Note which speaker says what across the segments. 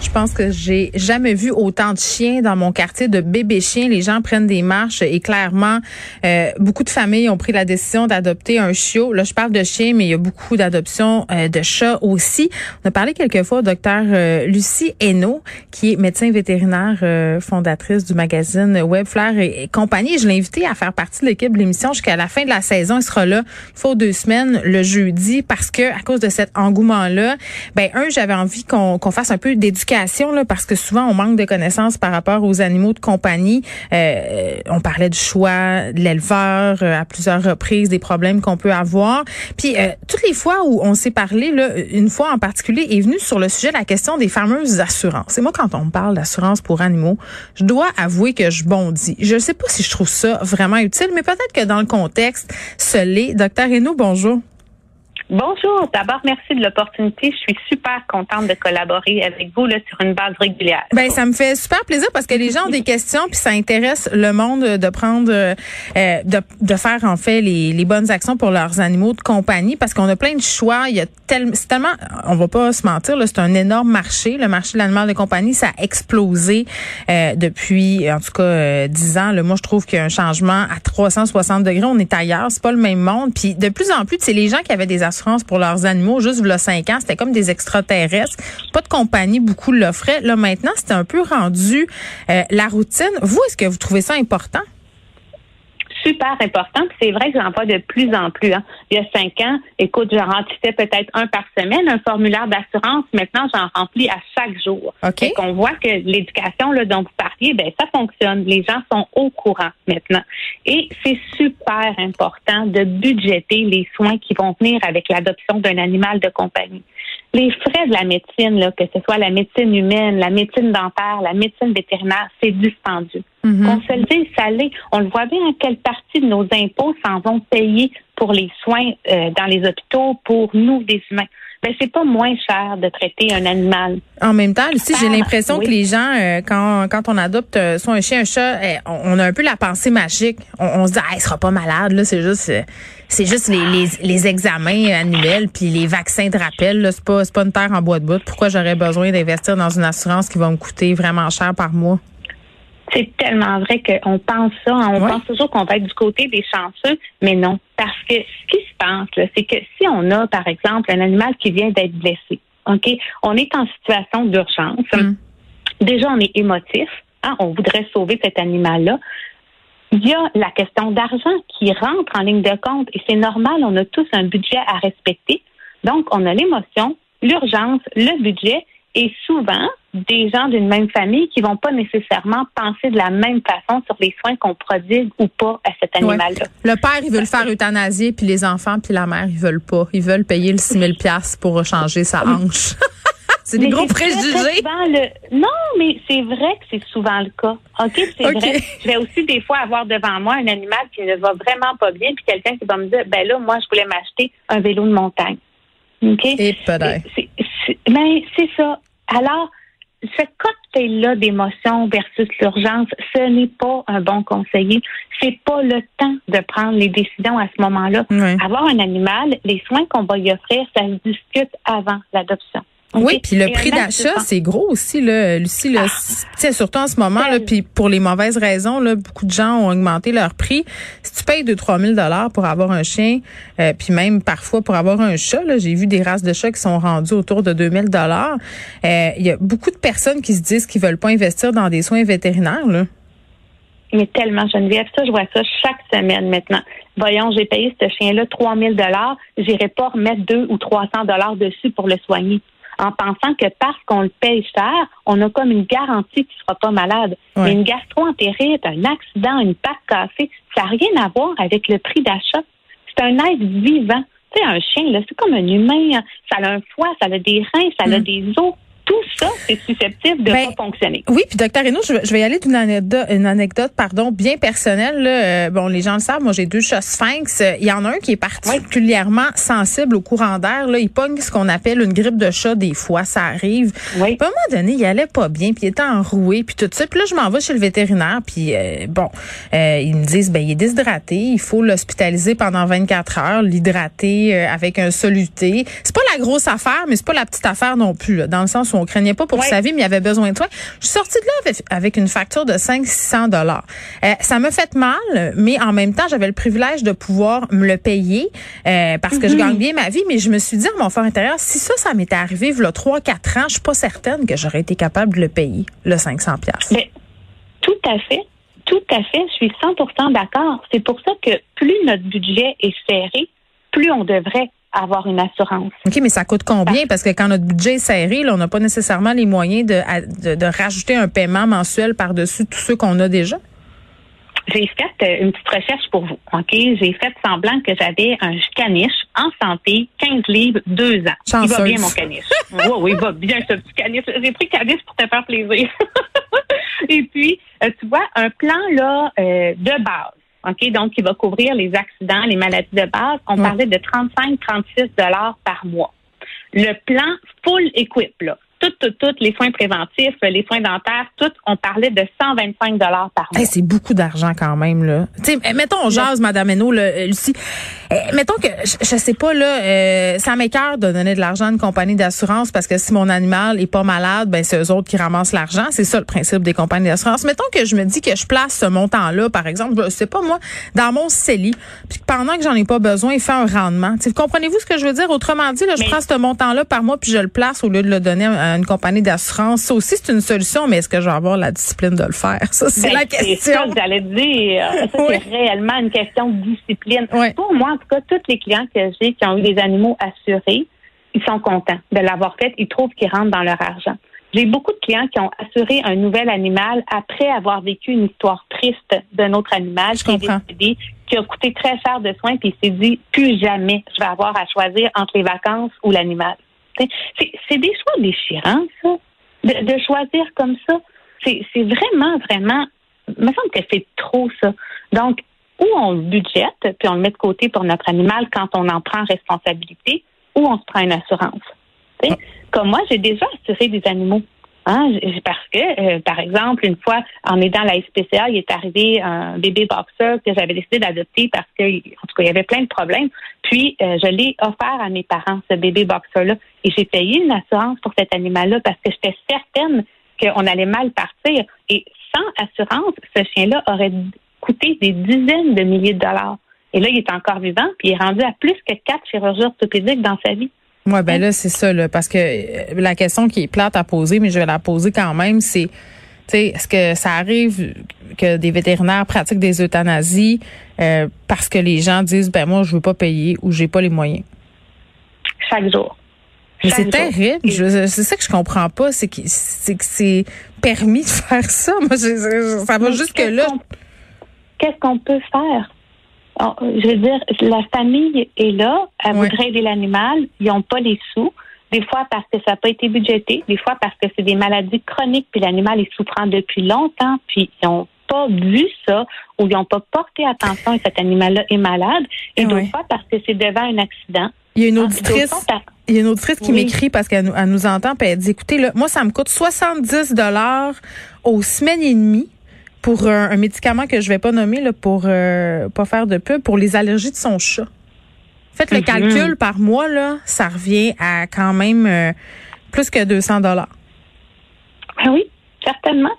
Speaker 1: Je pense que j'ai jamais vu autant de chiens dans mon quartier, de bébés chiens. Les gens prennent des marches et clairement, euh, beaucoup de familles ont pris la décision d'adopter un chiot. Là, je parle de chiens, mais il y a beaucoup d'adoptions euh, de chats aussi. On a parlé quelquefois au docteur euh, Lucie Hainaut, qui est médecin vétérinaire, fondatrice du magazine Webflair et, compagnie. Je l'ai invité à faire partie de l'équipe de l'émission jusqu'à la fin de la saison. Il sera là, il faut deux semaines, le jeudi, parce que à cause de cet engouement-là, ben un, j'avais envie qu'on fasse un peu d'éducation parce que souvent on manque de connaissances par rapport aux animaux de compagnie. Euh, on parlait du choix de l'éleveur euh, à plusieurs reprises, des problèmes qu'on peut avoir. Puis euh, toutes les fois où on s'est parlé, là, une fois en particulier, est venue sur le sujet la question des fameuses assurances. Et moi, quand on parle d'assurance pour animaux, je dois avouer que je bondis. Je ne sais pas si je trouve ça vraiment utile, mais peut-être que dans le contexte, ce l'est. Docteur Renaud, bonjour.
Speaker 2: Bonjour. D'abord, merci de l'opportunité. Je suis super contente de collaborer avec vous là, sur une base régulière.
Speaker 1: Ben, ça me fait super plaisir parce que les gens ont des questions puis ça intéresse le monde de prendre, euh, de, de faire en fait les, les bonnes actions pour leurs animaux de compagnie parce qu'on a plein de choix. Il y a tellement, tellement, on va pas se mentir, là, c'est un énorme marché. Le marché de l'animal de compagnie, ça a explosé euh, depuis, en tout cas, euh, 10 ans. Là, moi, je trouve qu'il y a un changement à 360 degrés. On est ailleurs. C'est pas le même monde. Puis de plus en plus, c'est les gens qui avaient des Pour leurs animaux. Juste a cinq ans, c'était comme des extraterrestres. Pas de compagnie, beaucoup l'offraient. Là, maintenant, c'était un peu rendu euh, la routine. Vous, est-ce que vous trouvez ça important?
Speaker 2: Super important. C'est vrai que j'en vois de plus en plus. Hein. Il y a cinq ans, écoute, j'en remplissais peut-être un par semaine, un formulaire d'assurance. Maintenant, j'en remplis à chaque jour.
Speaker 1: Et
Speaker 2: qu'on voit que l'éducation là, dont vous parliez, ben ça fonctionne. Les gens sont au courant maintenant. Et c'est super important de budgéter les soins qui vont venir avec l'adoption d'un animal de compagnie les frais de la médecine, là, que ce soit la médecine humaine, la médecine dentaire, la médecine vétérinaire, c'est dispendieux. Mm On se le dit, ça l'est. On le voit bien en quelle partie de nos impôts s'en vont payer pour les soins euh, dans les hôpitaux pour nous, des humains ben c'est pas moins cher de traiter un animal.
Speaker 1: En même temps, j'ai l'impression que les gens, euh, quand, quand on adopte euh, soit un chien, un chat, eh, on, a un peu la pensée magique. On, se dit, ah, il sera pas malade, là, c'est juste, c'est juste les, les, les, examens annuels puis les vaccins de rappel. Là, c'est pas, c'est pas une terre en bois de bout. Pourquoi j'aurais besoin d'investir dans une assurance qui va me coûter vraiment cher par mois?
Speaker 2: C'est tellement vrai qu'on pense ça. Hein. On pense toujours qu'on va être du côté des chanceux, mais non. Parce que ce qui se passe, c'est que si on a, par exemple, un animal qui vient d'être blessé, OK, on est en situation d'urgence. Mm. Déjà, on est émotif. Hein, on voudrait sauver cet animal-là. Il y a la question d'argent qui rentre en ligne de compte et c'est normal, on a tous un budget à respecter. Donc, on a l'émotion, l'urgence, le budget et souvent, des gens d'une même famille qui vont pas nécessairement penser de la même façon sur les soins qu'on prodigue ou pas à cet animal-là.
Speaker 1: Le père, il veut le faire euthanasier, puis les enfants, puis la mère, ils veulent pas. Ils veulent payer le 6 000 pour changer sa hanche. c'est des gros préjugés.
Speaker 2: Non, mais c'est vrai que c'est souvent le cas. OK, c'est vrai. Je vais aussi des fois avoir devant moi un animal qui ne va vraiment pas bien, puis quelqu'un qui va me dire, ben là, moi, je voulais m'acheter un vélo de montagne. OK?
Speaker 1: Et.
Speaker 2: Mais c'est ça. Alors, ce cocktail-là d'émotions versus l'urgence, ce n'est pas un bon conseiller. C'est pas le temps de prendre les décisions à ce moment-là. Avoir un animal, les soins qu'on va y offrir, ça se discute avant l'adoption.
Speaker 1: Oui, puis le prix d'achat, c'est gros aussi, là, Lucie. Là, ah. surtout en ce moment, là, puis pour les mauvaises raisons, là, beaucoup de gens ont augmenté leur prix. Si tu payes 2-3 000 dollars pour avoir un chien, euh, puis même parfois pour avoir un chat, j'ai vu des races de chats qui sont rendues autour de 2 000 dollars. Euh, il y a beaucoup de personnes qui se disent qu'ils veulent pas investir dans des soins vétérinaires. Là.
Speaker 2: Mais tellement, Geneviève, ça, je vois ça chaque semaine maintenant. Voyons, j'ai payé ce chien-là 3 000 dollars, j'irai pas remettre 2 ou 300 dollars dessus pour le soigner en pensant que parce qu'on le paye cher, on a comme une garantie qu'il ne sera pas malade. Mais une gastro-entérite, un accident, une patte cassée, ça n'a rien à voir avec le prix d'achat. C'est un être vivant. Tu sais, un chien, là, c'est comme un humain. Ça a un foie, ça a des reins, ça a mm. des os. Tout ça, c'est susceptible de ben, pas fonctionner.
Speaker 1: Oui, puis docteur Renaud, je, vais y aller d'une anecdote, une anecdote, pardon, bien personnelle. Euh, bon, les gens le savent, moi j'ai deux chats sphinx. Il y en a un qui est particulièrement sensible au courant d'air. Là, il pogne ce qu'on appelle une grippe de chat des fois, ça arrive. Oui. à un moment donné, il allait pas bien, puis il était enroué, puis tout ça. Puis là, je m'en vais chez le vétérinaire, puis euh, bon, euh, ils me disent, ben il est déshydraté, il faut l'hospitaliser pendant 24 heures, l'hydrater avec un soluté. C'est pas la grosse affaire, mais c'est pas la petite affaire non plus, dans le sens où on craignait pas pour sa vie, mais il avait besoin de toi. Je suis sortie de là avec, une facture de 500 dollars. Euh, ça me fait mal, mais en même temps, j'avais le privilège de pouvoir me le payer euh, parce que je mhm. gagne bien ma vie. Mais je me suis dit à mon fort intérieur, si ça, ça m'était arrivé il y a 3-4 ans, je suis pas certaine que j'aurais été capable de le payer, le 500
Speaker 2: Mais tout à fait. Tout à fait, je suis 100% d'accord. C'est pour ça que plus notre budget est serré, plus on devrait avoir une assurance.
Speaker 1: OK, mais ça coûte combien? Parce que quand notre budget est serré, là, on n'a pas nécessairement les moyens de, de, rajouter un paiement mensuel par-dessus tous ceux qu'on a déjà.
Speaker 2: J'ai fait euh, une petite recherche pour vous. OK? J'ai fait semblant que j'avais un caniche en santé, 15 livres, 2 ans. Il va bien, mon caniche. oui, oui, il va bien, ce petit caniche. J'ai pris caniche pour te faire plaisir. Et puis, euh, tu vois, un plan là euh, de base OK? Donc, il va couvrir les accidents, les maladies de base. On parlait de 35-36 dollars par mois. Le plan full equip, là, toutes, toutes, toutes les soins préventifs, les soins dentaires, tout, on parlait de 125 dollars par mois.
Speaker 1: c'est beaucoup d'argent quand même là. sais, mettons on jase madame Hainaut là, Lucie. Eh, mettons que je, je sais pas là, euh, ça m'écœure de donner de l'argent à une compagnie d'assurance parce que si mon animal est pas malade, ben c'est eux autres qui ramassent l'argent. C'est ça le principe des compagnies d'assurance. Mettons que je me dis que je place ce montant-là, par exemple, je sais pas moi, dans mon CELI, puis pendant que j'en ai pas besoin, il fait un rendement. vous comprenez-vous ce que je veux dire? Autrement dit, là, je prends ce montant-là par mois puis je le place au lieu de le donner à une compagnie d'assurance. Ça aussi, c'est une solution, mais est-ce que je vais avoir la discipline de le faire? Ça, c'est ben, la question. C'est ça
Speaker 2: que j'allais dire. Ça, c'est réellement une question de discipline. Pour moi, en tout cas, tous les clients que j'ai qui ont eu des animaux assurés, ils sont contents de l'avoir fait. Ils trouvent qu'ils rentrent dans leur argent. J'ai beaucoup de clients qui ont assuré un nouvel animal après avoir vécu une histoire triste d'un autre animal qui est décédé, qui a coûté très cher de soins, puis il s'est dit plus jamais je vais avoir à choisir entre les vacances ou l'animal. C'est des choix déchirants, ça, de, choisir comme ça. C'est vraiment, vraiment, il me semble que c'est trop ça. Donc, ou on le budgète, puis on le met de côté pour notre animal quand on en prend responsabilité, ou on se prend une assurance. Ah. Comme moi, j'ai déjà assuré des animaux. Hein, parce que, euh, par exemple, une fois, en aidant la SPCA, il est arrivé un bébé boxer que j'avais décidé d'adopter parce que, en tout cas, il y avait plein de problèmes. Puis, euh, je l'ai offert à mes parents, ce bébé boxer-là. Et j'ai payé une assurance pour cet animal-là parce que j'étais certaine qu'on allait mal partir. Et sans assurance, ce chien-là aurait coûté des dizaines de milliers de dollars. Et là, il est encore vivant, puis il est rendu à plus que quatre chirurgies orthopédiques dans sa vie.
Speaker 1: Oui, ben là, c'est ça, là, parce que euh, la question qui est plate à poser, mais je vais la poser quand même, c'est est-ce que ça arrive que des vétérinaires pratiquent des euthanasies euh, parce que les gens disent ben moi je veux pas payer ou j'ai pas les moyens?
Speaker 2: Chaque jour.
Speaker 1: C'est terrible. C'est ça que je comprends pas, c'est que c'est permis de faire ça. Moi, ça va jusque là.
Speaker 2: Qu'est-ce qu'on peut faire? Je veux dire, la famille est là, elle voudrait aider l'animal, ils n'ont pas les sous. Des fois parce que ça n'a pas été budgété, des fois parce que c'est des maladies chroniques, puis l'animal est souffrant depuis longtemps, puis ils n'ont pas vu ça ou ils n'ont pas porté attention et cet animal-là est malade. Et d'autres fois parce que c'est devant un accident.
Speaker 1: Il y a une ah, auditrice, il y a une auditrice qui m'écrit parce qu'elle nous, entend, puis elle dit, écoutez, là, moi, ça me coûte 70 dollars aux semaines et demie pour un, médicament que je vais pas nommer là, pour euh, pas faire de pub pour les allergies de son chat. Faites le mhm. calcul par mois là, ça revient à quand même euh, plus que 200 dollars.
Speaker 2: Ben oui, certainement.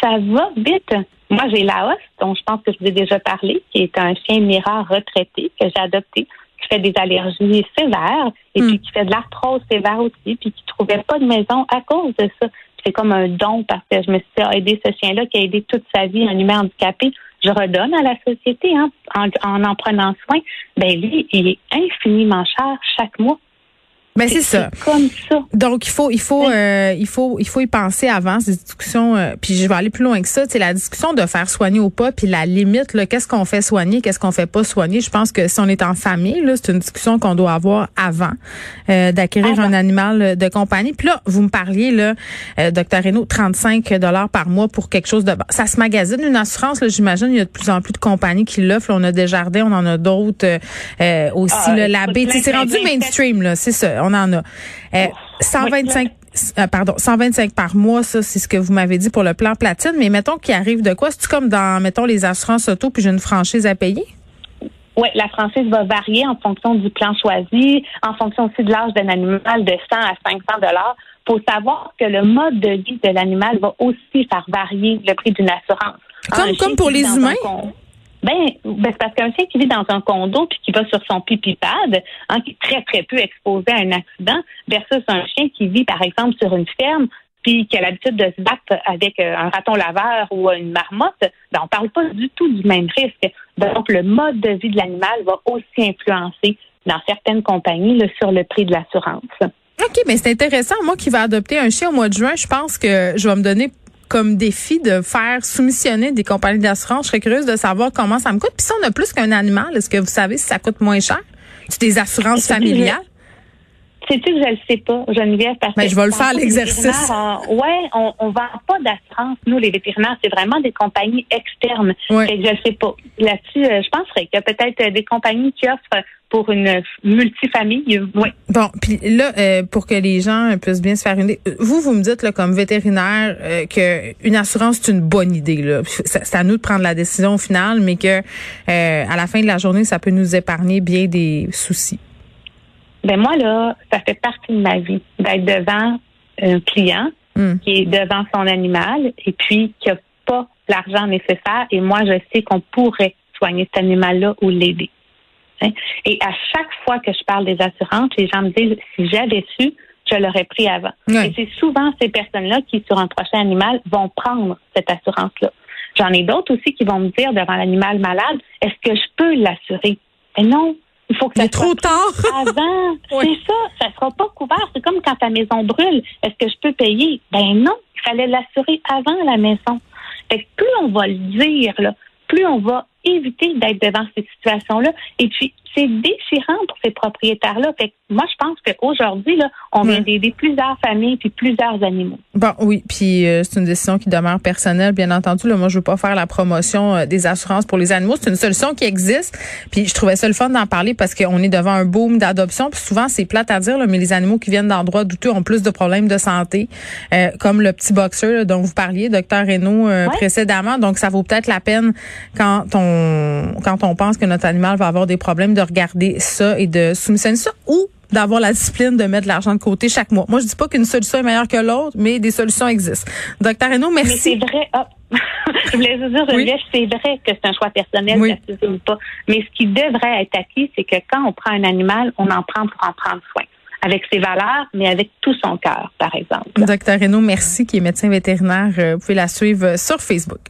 Speaker 2: Ça, va vite. Moi, j'ai Laos, dont je pense que je vous ai déjà parlé, qui est un chien mirage retraité que j'ai adopté, qui fait des allergies sévères et hmm. puis qui fait de l'arthrose sévère aussi, puis qui trouvait pas de maison à cause de ça c'est comme un don parce que je me suis aidé ce chien-là qui a aidé toute sa vie un humain handicapé. Je redonne à la société hein, en, en, prenant soin. Ben lui, il est infiniment cher chaque mois.
Speaker 1: Mais c'est ça.
Speaker 2: Comme ça.
Speaker 1: Donc il faut il faut euh, il faut il faut y penser avant ces discussions euh, puis je vais aller plus loin que ça, c'est la discussion de faire soigner ou pas puis la limite là qu'est-ce qu'on fait soigner, qu'est-ce qu'on fait pas soigner? Je pense que si on est en famille là, c'est une discussion qu'on doit avoir avant euh, d'acquérir un animal de compagnie. Puis là, vous me parliez là docteur Reno 35 dollars par mois pour quelque chose de ça se magasine une assurance là, j'imagine il y a de plus en plus de compagnies qui l'offrent, on a des jardins, on en a d'autres aussi ah, la baie, c'est rendu mainstream là, c'est ça on en a. 125 euh, euh, pardon, 125 par mois, ça, c'est ce que vous m'avez dit pour le plan platine. Mais mettons qu'il arrive de quoi? C'est-tu comme dans, mettons, les assurances auto, puis j'ai une franchise à payer?
Speaker 2: Oui, la franchise va varier en fonction du plan choisi, en fonction aussi de l'âge d'un animal de 100 à 500 dollars. Faut savoir que le mode de vie de l'animal va aussi faire varier le prix d'une assurance.
Speaker 1: Comme, comme pour les humains?
Speaker 2: Ben, ben c'est parce qu'un chien qui vit dans un condo puis qui va sur son pipipad, hein, qui est très, très peu exposé à un accident, versus un chien qui vit, par exemple, sur une ferme puis qui a l'habitude de se battre avec euh, un raton laveur ou une marmotte, ben, on parle pas du tout du même risque. Donc, le mode de vie de l'animal va aussi influencer dans certaines compagnies sur le prix de l'assurance.
Speaker 1: OK, mais c'est intéressant. Moi qui vais adopter un chien au mois de juin, je pense que je vais me donner comme défi de faire soumissionner des compagnies d'assurance. Je serais curieuse de savoir comment ça me coûte. Puis si on a plus qu'un animal, est-ce que vous savez si ça coûte moins cher? C'est des assurances familiales?
Speaker 2: Sais-tu que je ne le sais pas, Geneviève? Parce
Speaker 1: Mais je vais le faire l'exercice.
Speaker 2: Oui, on ne vend pas d'assurance, nous, les vétérinaires. C'est vraiment des compagnies externes. Ouais. je ne sais pas. Là-dessus, euh, je penserais qu'il y a peut-être des compagnies qui offrent pour une multifamille. Oui.
Speaker 1: Bon, puis là, euh, pour que les gens puissent bien se faire une idée, vous, vous me dites là, comme vétérinaire euh, qu'une assurance, c'est une bonne idée. Là. C'est à nous de prendre la décision finale, mais que à la fin de la journée, ça peut nous épargner bien des soucis.
Speaker 2: Ben moi, là, ça fait partie de ma vie d'être devant un client hmm. qui est devant son animal et puis qui n'a pas l'argent nécessaire. Et moi, je sais qu'on pourrait soigner cet animal-là ou l'aider. Hein? Et à chaque fois que je parle des assurances, les gens me disent si j'avais su, je l'aurais pris avant. Et c'est souvent ces personnes-là qui, sur un prochain animal, vont prendre cette assurance-là. J'en ai d'autres aussi qui vont me dire devant l'animal malade, est-ce que je peux l'assurer? Mais non, il faut que ça
Speaker 1: trop tard.
Speaker 2: avant. C'est ça, ça sera pas couvert. C'est comme quand ta maison brûle. Est-ce que je peux payer? Ben non, il fallait l'assurer avant la maison. Fait que plus on va le dire, là, plus on va éviter d'être devant ces situations-là. Et puis, c'est déchirant pour ces propriétaires-là. Fait moi, je pense qu'aujourd'hui, là, on vient d'aider plusieurs familles puis plusieurs animaux.
Speaker 1: Bon, oui, puis euh, c'est une décision qui demeure personnelle, bien entendu. Là, moi, je veux pas faire la promotion euh, des assurances pour les animaux. C'est une solution qui existe. Puis je trouvais ça le fun d'en parler parce qu'on est devant un boom d'adoption. Puis souvent, c'est plate à dire, là, mais les animaux qui viennent d'endroits douteux ont plus de problèmes de santé, euh, comme le petit boxeur dont vous parliez, docteur Reynaud, précédemment. Donc, ça vaut peut-être la peine quand on quand on pense que notre animal va avoir des problèmes de regarder ça et de soumissionner ça ou d'avoir la discipline de mettre de l'argent de côté chaque mois. Moi, je dis pas qu'une solution est meilleure que l'autre, mais des solutions existent. Docteur Renaud, merci.
Speaker 2: Mais c'est vrai. Ah, je voulais vous dire, c'est vrai que c'est un choix personnel oui. ou pas. Mais ce qui devrait être acquis, c'est que quand on prend un animal, on en prend pour en prendre soin avec ses valeurs, mais avec tout son cœur, par exemple.
Speaker 1: Docteur Renaud, merci, qui est médecin vétérinaire. Euh, vous pouvez la suivre sur Facebook.